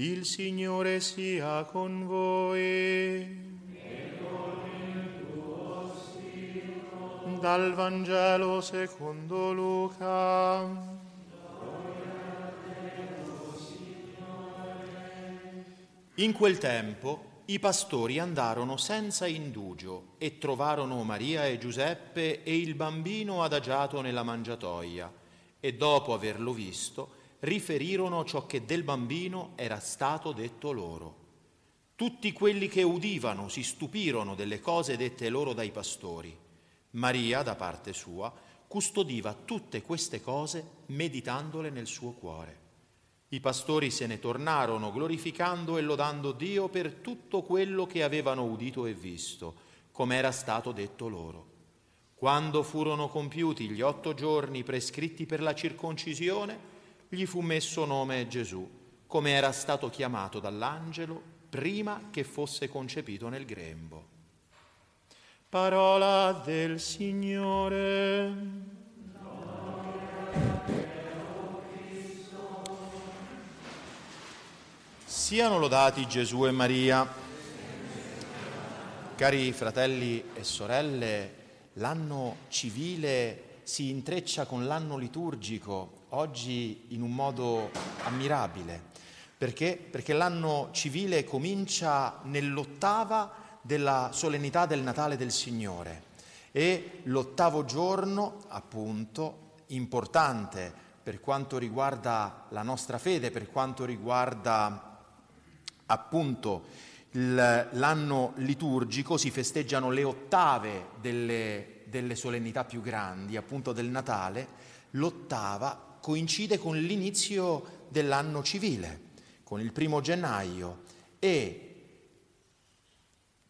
Il Signore sia con voi. Dal Vangelo secondo Luca. In quel tempo i pastori andarono senza indugio e trovarono Maria e Giuseppe e il bambino adagiato nella mangiatoia e dopo averlo visto riferirono ciò che del bambino era stato detto loro. Tutti quelli che udivano si stupirono delle cose dette loro dai pastori. Maria, da parte sua, custodiva tutte queste cose meditandole nel suo cuore. I pastori se ne tornarono glorificando e lodando Dio per tutto quello che avevano udito e visto, come era stato detto loro. Quando furono compiuti gli otto giorni prescritti per la circoncisione, gli fu messo nome Gesù, come era stato chiamato dall'angelo prima che fosse concepito nel grembo. Parola del Signore. Siano lodati Gesù e Maria. Cari fratelli e sorelle, l'anno civile si intreccia con l'anno liturgico oggi in un modo ammirabile. Perché? Perché l'anno civile comincia nell'ottava della solennità del Natale del Signore e l'ottavo giorno, appunto, importante per quanto riguarda la nostra fede, per quanto riguarda appunto l'anno liturgico si festeggiano le ottave delle, delle solennità più grandi, appunto del Natale, l'ottava coincide con l'inizio dell'anno civile, con il primo gennaio e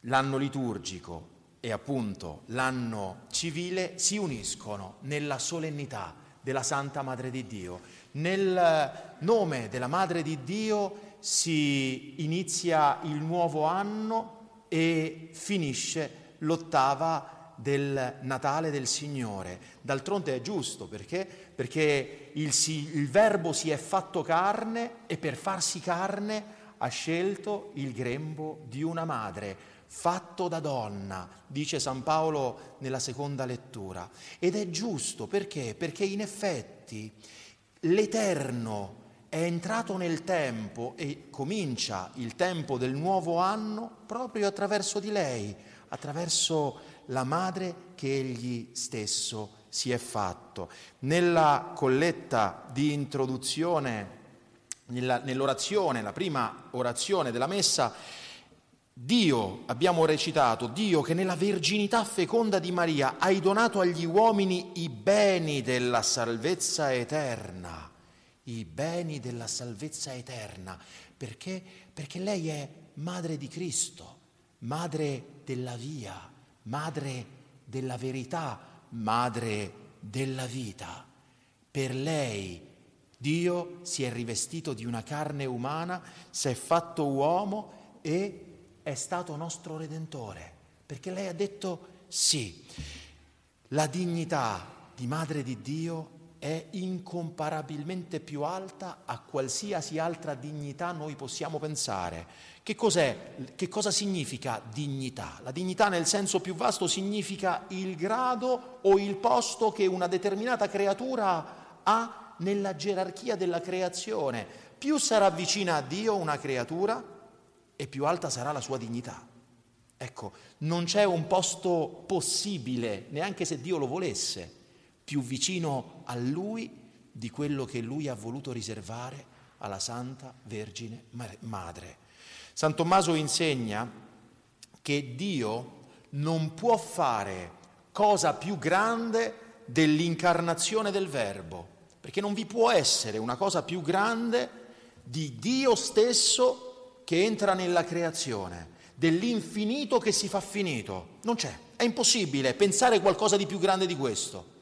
l'anno liturgico e appunto l'anno civile si uniscono nella solennità della Santa Madre di Dio. Nel nome della Madre di Dio si inizia il nuovo anno e finisce l'ottava del Natale del Signore. D'altronde è giusto perché? Perché il, il Verbo si è fatto carne e per farsi carne ha scelto il grembo di una madre, fatto da donna, dice San Paolo nella seconda lettura. Ed è giusto perché? Perché in effetti l'Eterno è entrato nel tempo e comincia il tempo del nuovo anno proprio attraverso di lei, attraverso la madre che egli stesso si è fatto. Nella colletta di introduzione, nella, nell'orazione, la prima orazione della messa, Dio, abbiamo recitato, Dio che nella verginità feconda di Maria hai donato agli uomini i beni della salvezza eterna i beni della salvezza eterna. Perché? Perché lei è madre di Cristo, madre della via, madre della verità, madre della vita. Per lei Dio si è rivestito di una carne umana, si è fatto uomo e è stato nostro redentore, perché lei ha detto sì. La dignità di madre di Dio è incomparabilmente più alta a qualsiasi altra dignità noi possiamo pensare. Che, che cosa significa dignità? La dignità nel senso più vasto significa il grado o il posto che una determinata creatura ha nella gerarchia della creazione. Più sarà vicina a Dio una creatura e più alta sarà la sua dignità. Ecco, non c'è un posto possibile, neanche se Dio lo volesse, più vicino a Lui di quello che Lui ha voluto riservare alla Santa Vergine Madre. San Tommaso insegna che Dio non può fare cosa più grande dell'incarnazione del Verbo, perché non vi può essere una cosa più grande di Dio stesso che entra nella creazione, dell'infinito che si fa finito. Non c'è, è impossibile pensare qualcosa di più grande di questo.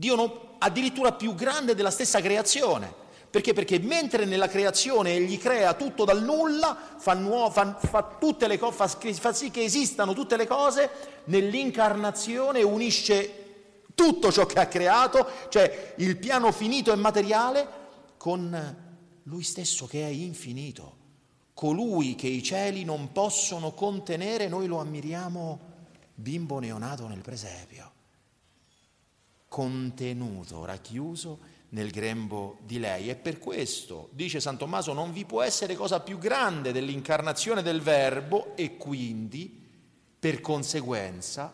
Dio non, addirittura più grande della stessa creazione. Perché? Perché mentre nella creazione egli crea tutto dal nulla, fa, nuovo, fa, fa, le, fa, fa sì che esistano tutte le cose, nell'incarnazione unisce tutto ciò che ha creato, cioè il piano finito e materiale, con lui stesso che è infinito. colui che i cieli non possono contenere, noi lo ammiriamo bimbo neonato nel presepio, contenuto, racchiuso nel grembo di lei. E per questo, dice San Tommaso, non vi può essere cosa più grande dell'incarnazione del Verbo e quindi, per conseguenza,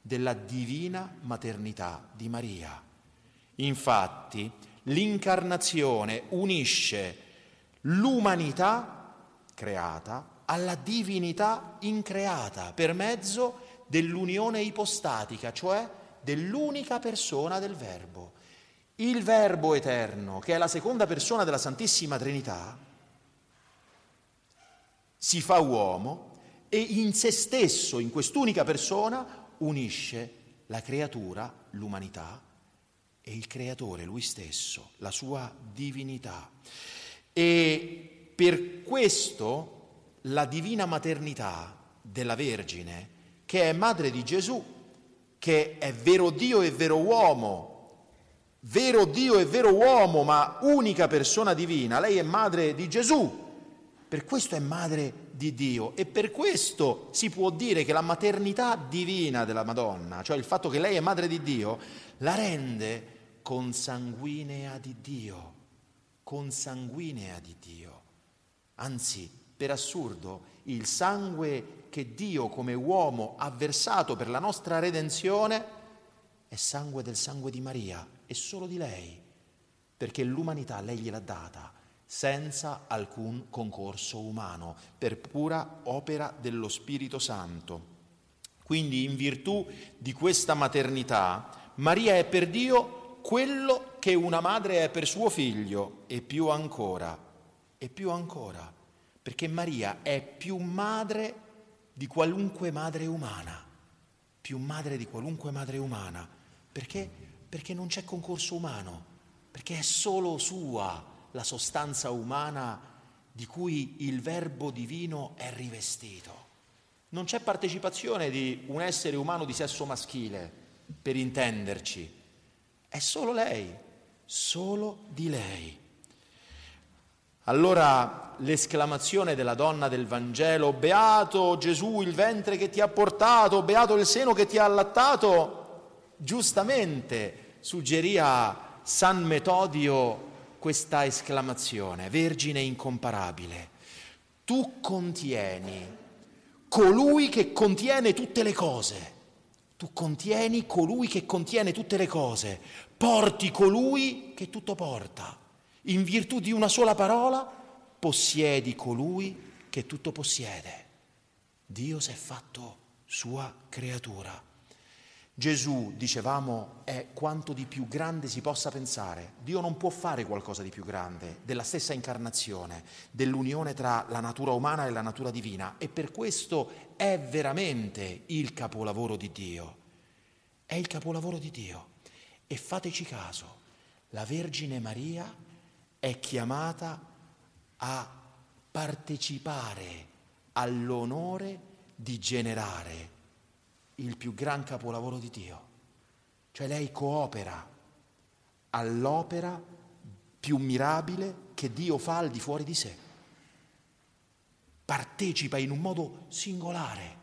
della divina maternità di Maria. Infatti, l'incarnazione unisce l'umanità creata alla divinità increata per mezzo dell'unione ipostatica, cioè dell'unica persona del Verbo. Il Verbo eterno, che è la seconda persona della Santissima Trinità, si fa uomo e in se stesso, in quest'unica persona, unisce la creatura, l'umanità, e il creatore, lui stesso, la sua divinità. E per questo la divina maternità della Vergine, che è madre di Gesù, che è vero Dio e vero uomo, vero Dio e vero uomo, ma unica persona divina, lei è madre di Gesù, per questo è madre di Dio. E per questo si può dire che la maternità divina della Madonna, cioè il fatto che lei è madre di Dio, la rende consanguinea di Dio, consanguinea di Dio. Anzi, per assurdo, il sangue che Dio come uomo ha versato per la nostra redenzione è sangue del sangue di Maria e solo di lei, perché l'umanità lei gliel'ha data senza alcun concorso umano, per pura opera dello Spirito Santo. Quindi in virtù di questa maternità, Maria è per Dio quello che una madre è per suo figlio e più ancora, e più ancora, perché Maria è più madre di qualunque madre umana, più madre di qualunque madre umana, perché? Perché non c'è concorso umano, perché è solo sua la sostanza umana di cui il verbo divino è rivestito. Non c'è partecipazione di un essere umano di sesso maschile, per intenderci, è solo lei, solo di lei. Allora l'esclamazione della donna del Vangelo, beato Gesù il ventre che ti ha portato, beato il seno che ti ha allattato, giustamente suggerì a San Metodio questa esclamazione, Vergine incomparabile, tu contieni colui che contiene tutte le cose tu contieni colui che contiene tutte le cose, porti colui che tutto porta. In virtù di una sola parola, possiedi colui che tutto possiede. Dio si è fatto sua creatura. Gesù, dicevamo, è quanto di più grande si possa pensare. Dio non può fare qualcosa di più grande della stessa incarnazione, dell'unione tra la natura umana e la natura divina e per questo è veramente il capolavoro di Dio. È il capolavoro di Dio. E fateci caso, la Vergine Maria è chiamata a partecipare all'onore di generare il più gran capolavoro di Dio. Cioè lei coopera all'opera più mirabile che Dio fa al di fuori di sé. Partecipa in un modo singolare.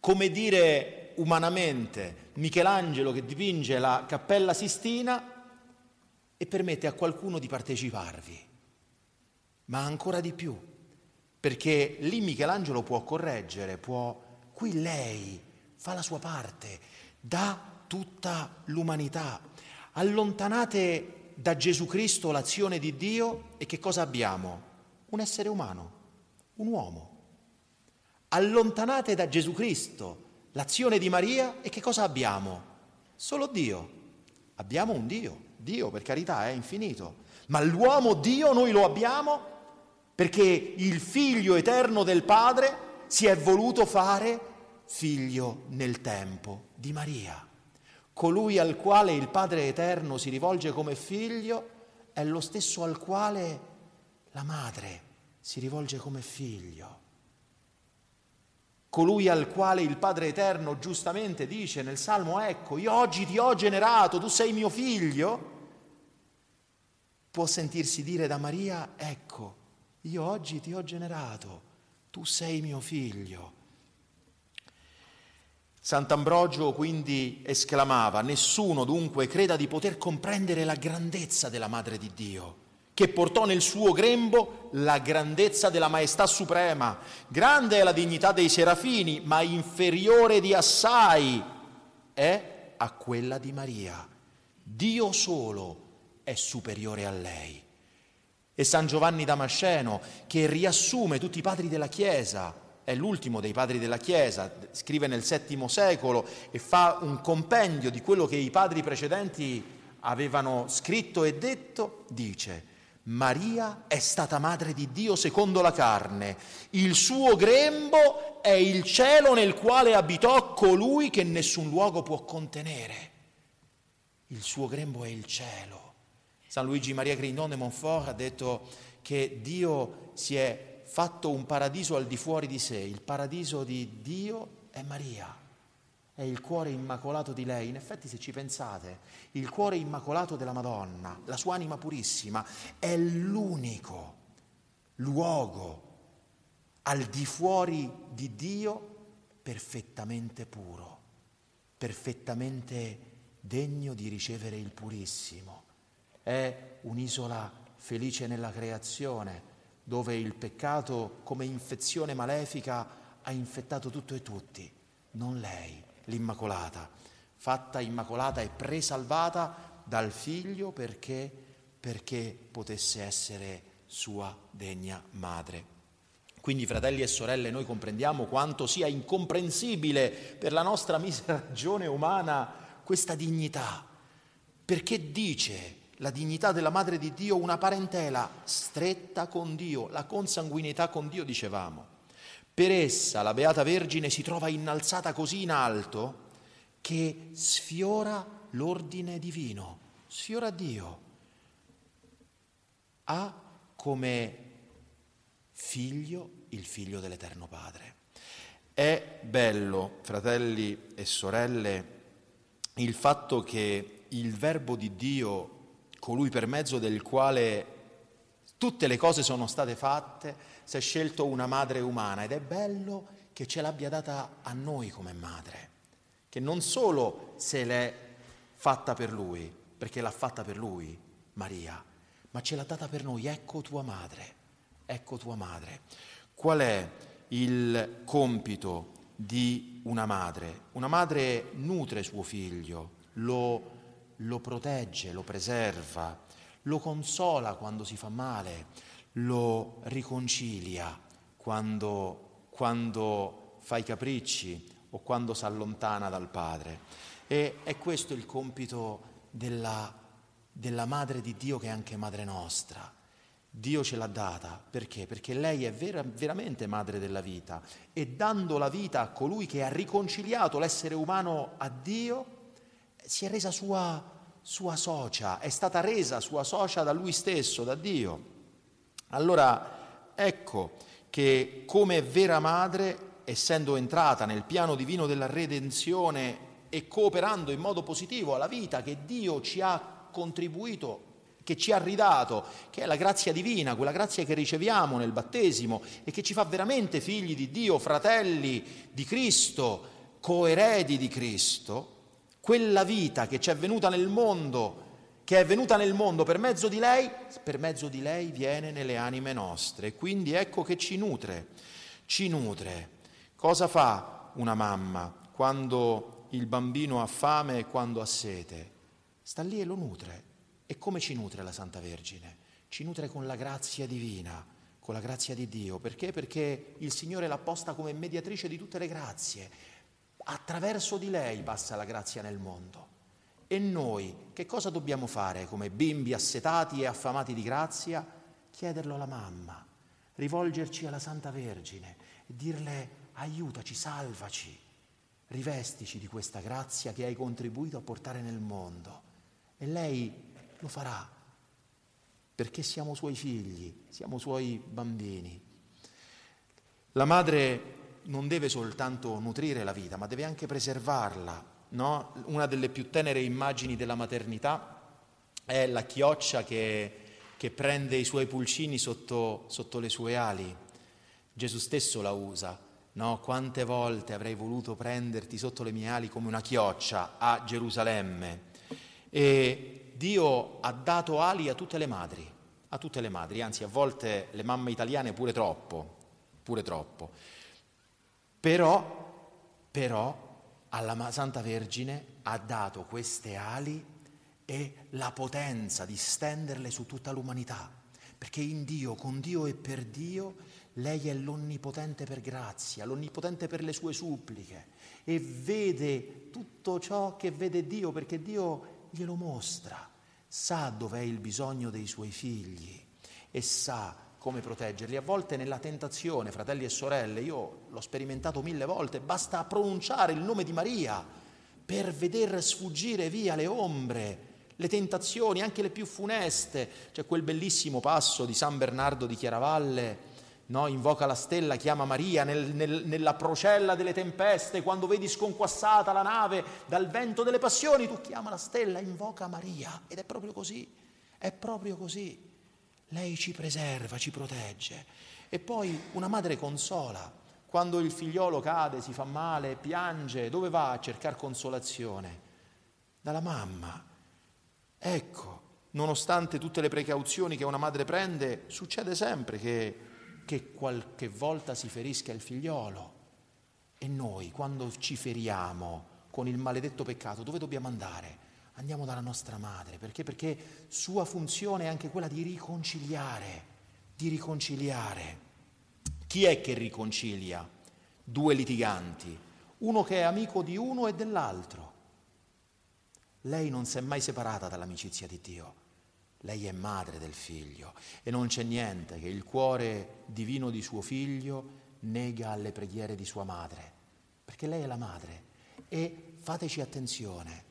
Come dire umanamente Michelangelo che dipinge la Cappella Sistina e permette a qualcuno di parteciparvi, ma ancora di più, perché lì Michelangelo può correggere, può Qui lei fa la sua parte, dà tutta l'umanità. Allontanate da Gesù Cristo l'azione di Dio e che cosa abbiamo? Un essere umano, un uomo. Allontanate da Gesù Cristo l'azione di Maria e che cosa abbiamo? Solo Dio. Abbiamo un Dio, Dio per carità è infinito, ma l'uomo Dio noi lo abbiamo perché il figlio eterno del Padre si è voluto fare figlio nel tempo di Maria. Colui al quale il Padre Eterno si rivolge come figlio è lo stesso al quale la madre si rivolge come figlio. Colui al quale il Padre Eterno giustamente dice nel Salmo, ecco, io oggi ti ho generato, tu sei mio figlio, può sentirsi dire da Maria, ecco, io oggi ti ho generato, tu sei mio figlio. Sant'Ambrogio quindi esclamava, nessuno dunque creda di poter comprendere la grandezza della Madre di Dio, che portò nel suo grembo la grandezza della Maestà Suprema. Grande è la dignità dei serafini, ma inferiore di assai è a quella di Maria. Dio solo è superiore a lei. E San Giovanni Damasceno, che riassume tutti i padri della Chiesa, è l'ultimo dei padri della Chiesa, scrive nel VII secolo e fa un compendio di quello che i padri precedenti avevano scritto e detto, dice Maria è stata madre di Dio secondo la carne, il suo grembo è il cielo nel quale abitò colui che nessun luogo può contenere. Il suo grembo è il cielo. San Luigi Maria Grindon de Montfort ha detto che Dio si è fatto un paradiso al di fuori di sé, il paradiso di Dio è Maria è il cuore immacolato di lei. In effetti, se ci pensate, il cuore immacolato della Madonna, la sua anima purissima, è l'unico luogo al di fuori di Dio perfettamente puro, perfettamente degno di ricevere il purissimo. È un'isola felice nella creazione, dove il peccato come infezione malefica ha infettato tutto e tutti, non lei l'Immacolata, fatta Immacolata e presalvata dal Figlio perché, perché potesse essere sua degna madre. Quindi, fratelli e sorelle, noi comprendiamo quanto sia incomprensibile per la nostra misera umana questa dignità, perché dice la dignità della Madre di Dio una parentela stretta con Dio, la consanguinità con Dio, dicevamo. Per essa la Beata Vergine si trova innalzata così in alto che sfiora l'ordine divino, sfiora Dio. Ha come figlio il figlio dell'Eterno Padre. È bello, fratelli e sorelle, il fatto che il Verbo di Dio, colui per mezzo del quale tutte le cose sono state fatte, si è scelto una madre umana ed è bello che ce l'abbia data a noi come madre, che non solo se l'è fatta per lui, perché l'ha fatta per lui, Maria, ma ce l'ha data per noi, ecco tua madre, ecco tua madre. Qual è il compito di una madre? Una madre nutre suo figlio, lo, lo protegge, lo preserva, lo consola quando si fa male, lo riconcilia quando, quando fa i capricci o quando si allontana dal padre. E è questo il compito della, della Madre di Dio che è anche Madre nostra. Dio ce l'ha data perché? Perché lei è vera, veramente madre della vita e dando la vita a colui che ha riconciliato l'essere umano a Dio, si è resa sua, sua socia, è stata resa sua socia da lui stesso, da Dio. Allora ecco che come vera madre, essendo entrata nel piano divino della redenzione e cooperando in modo positivo alla vita che Dio ci ha contribuito, che ci ha ridato, che è la grazia divina, quella grazia che riceviamo nel battesimo e che ci fa veramente figli di Dio, fratelli di Cristo, coeredi di Cristo, quella vita che ci è venuta nel mondo che è venuta nel mondo per mezzo di lei, per mezzo di lei viene nelle anime nostre. Quindi ecco che ci nutre, ci nutre. Cosa fa una mamma quando il bambino ha fame e quando ha sete? Sta lì e lo nutre. E come ci nutre la Santa Vergine? Ci nutre con la grazia divina, con la grazia di Dio. Perché? Perché il Signore l'ha posta come mediatrice di tutte le grazie. Attraverso di lei passa la grazia nel mondo. E noi che cosa dobbiamo fare come bimbi assetati e affamati di grazia? Chiederlo alla mamma, rivolgerci alla Santa Vergine e dirle aiutaci, salvaci, rivestici di questa grazia che hai contribuito a portare nel mondo. E lei lo farà, perché siamo suoi figli, siamo suoi bambini. La madre non deve soltanto nutrire la vita, ma deve anche preservarla no? una delle più tenere immagini della maternità è la chioccia che, che prende i suoi pulcini sotto, sotto le sue ali. Gesù stesso la usa. No, quante volte avrei voluto prenderti sotto le mie ali come una chioccia a Gerusalemme. E Dio ha dato ali a tutte le madri, a tutte le madri, anzi a volte le mamme italiane pure troppo, pure troppo. Però, però alla Santa Vergine ha dato queste ali e la potenza di stenderle su tutta l'umanità, perché in Dio, con Dio e per Dio, lei è l'onnipotente per grazia, l'onnipotente per le sue suppliche e vede tutto ciò che vede Dio, perché Dio glielo mostra, sa dov'è il bisogno dei suoi figli e sa come proteggerli. A volte nella tentazione, fratelli e sorelle, io l'ho sperimentato mille volte, basta pronunciare il nome di Maria per veder sfuggire via le ombre, le tentazioni, anche le più funeste. C'è quel bellissimo passo di San Bernardo di Chiaravalle, no? invoca la stella, chiama Maria nel, nel, nella procella delle tempeste, quando vedi sconquassata la nave dal vento delle passioni, tu chiama la stella, invoca Maria. Ed è proprio così, è proprio così. Lei ci preserva, ci protegge. E poi una madre consola. Quando il figliolo cade, si fa male, piange, dove va a cercare consolazione? Dalla mamma. Ecco, nonostante tutte le precauzioni che una madre prende, succede sempre che, che qualche volta si ferisca il figliolo. E noi, quando ci feriamo con il maledetto peccato, dove dobbiamo andare? Andiamo dalla nostra madre, perché? Perché sua funzione è anche quella di riconciliare, di riconciliare. Chi è che riconcilia due litiganti? Uno che è amico di uno e dell'altro. Lei non si è mai separata dall'amicizia di Dio. Lei è madre del figlio e non c'è niente che il cuore divino di suo figlio nega alle preghiere di sua madre, perché lei è la madre. E fateci attenzione,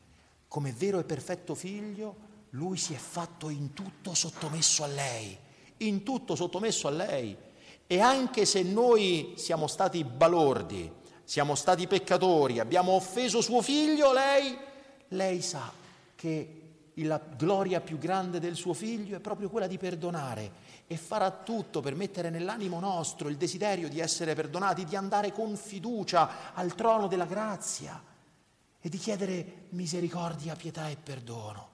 come vero e perfetto figlio, lui si è fatto in tutto sottomesso a lei, in tutto sottomesso a lei. E anche se noi siamo stati balordi, siamo stati peccatori, abbiamo offeso suo figlio, lei, lei sa che la gloria più grande del suo figlio è proprio quella di perdonare e farà tutto per mettere nell'animo nostro il desiderio di essere perdonati, di andare con fiducia al trono della grazia e di chiedere misericordia, pietà e perdono,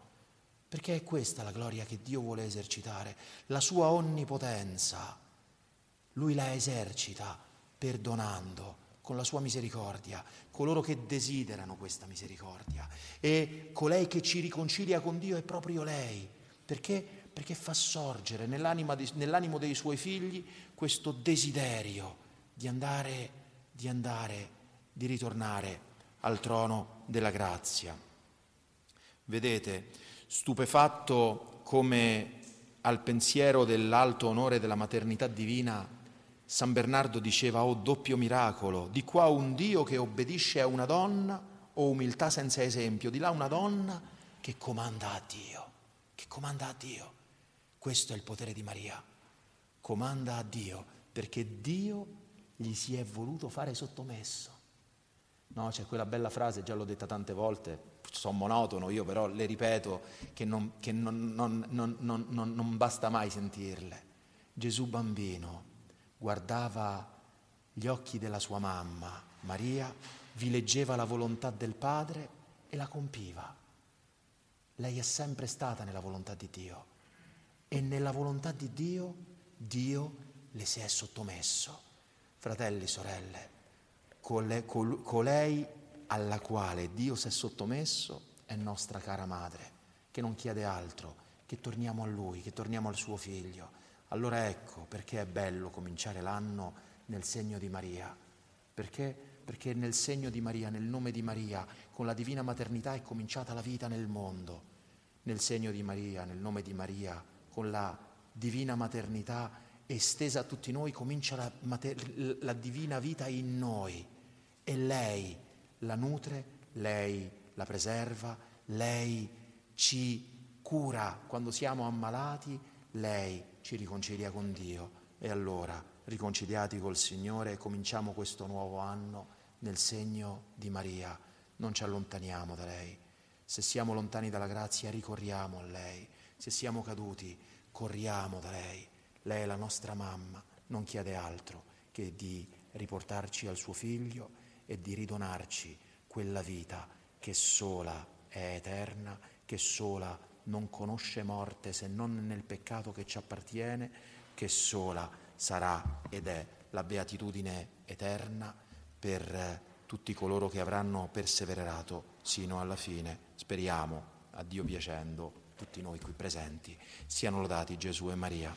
perché è questa la gloria che Dio vuole esercitare, la sua onnipotenza. Lui la esercita perdonando con la sua misericordia coloro che desiderano questa misericordia e colei che ci riconcilia con Dio è proprio lei, perché? Perché fa sorgere di, nell'animo dei suoi figli questo desiderio di andare, di andare, di ritornare al trono della grazia. Vedete, stupefatto come al pensiero dell'alto onore della maternità divina, San Bernardo diceva, oh doppio miracolo, di qua un Dio che obbedisce a una donna, o umiltà senza esempio, di là una donna che comanda a Dio, che comanda a Dio. Questo è il potere di Maria, comanda a Dio, perché Dio gli si è voluto fare sottomesso. No, c'è quella bella frase, già l'ho detta tante volte, sono monotono io però le ripeto che non, che non, non, non basta mai sentirle. Gesù bambino guardava gli occhi della sua mamma, Maria, vi leggeva la volontà del Padre e la compiva. Lei è sempre stata nella volontà di Dio e nella volontà di Dio Dio le si è sottomesso. Fratelli, sorelle, colei alla quale Dio si è sottomesso è nostra cara madre, che non chiede altro, che torniamo a Lui, che torniamo al suo figlio. Allora ecco perché è bello cominciare l'anno nel segno di Maria. Perché? Perché nel segno di Maria, nel nome di Maria, con la divina maternità è cominciata la vita nel mondo. Nel segno di Maria, nel nome di Maria, con la divina maternità estesa a tutti noi, comincia la, mater- la divina vita in noi e lei la nutre, lei la preserva, lei ci cura quando siamo ammalati, lei ci riconcilia con Dio. E allora, riconciliati col Signore, cominciamo questo nuovo anno nel segno di Maria. Non ci allontaniamo da lei. Se siamo lontani dalla grazia, ricorriamo a lei. Se siamo caduti, corriamo da lei, lei è la nostra mamma, non chiede altro che di riportarci al suo figlio e di ridonarci quella vita che sola è eterna, che sola non conosce morte se non nel peccato che ci appartiene, che sola sarà ed è la beatitudine eterna per tutti coloro che avranno perseverato sino alla fine. Speriamo, a Dio piacendo, tutti noi qui presenti, siano lodati Gesù e Maria.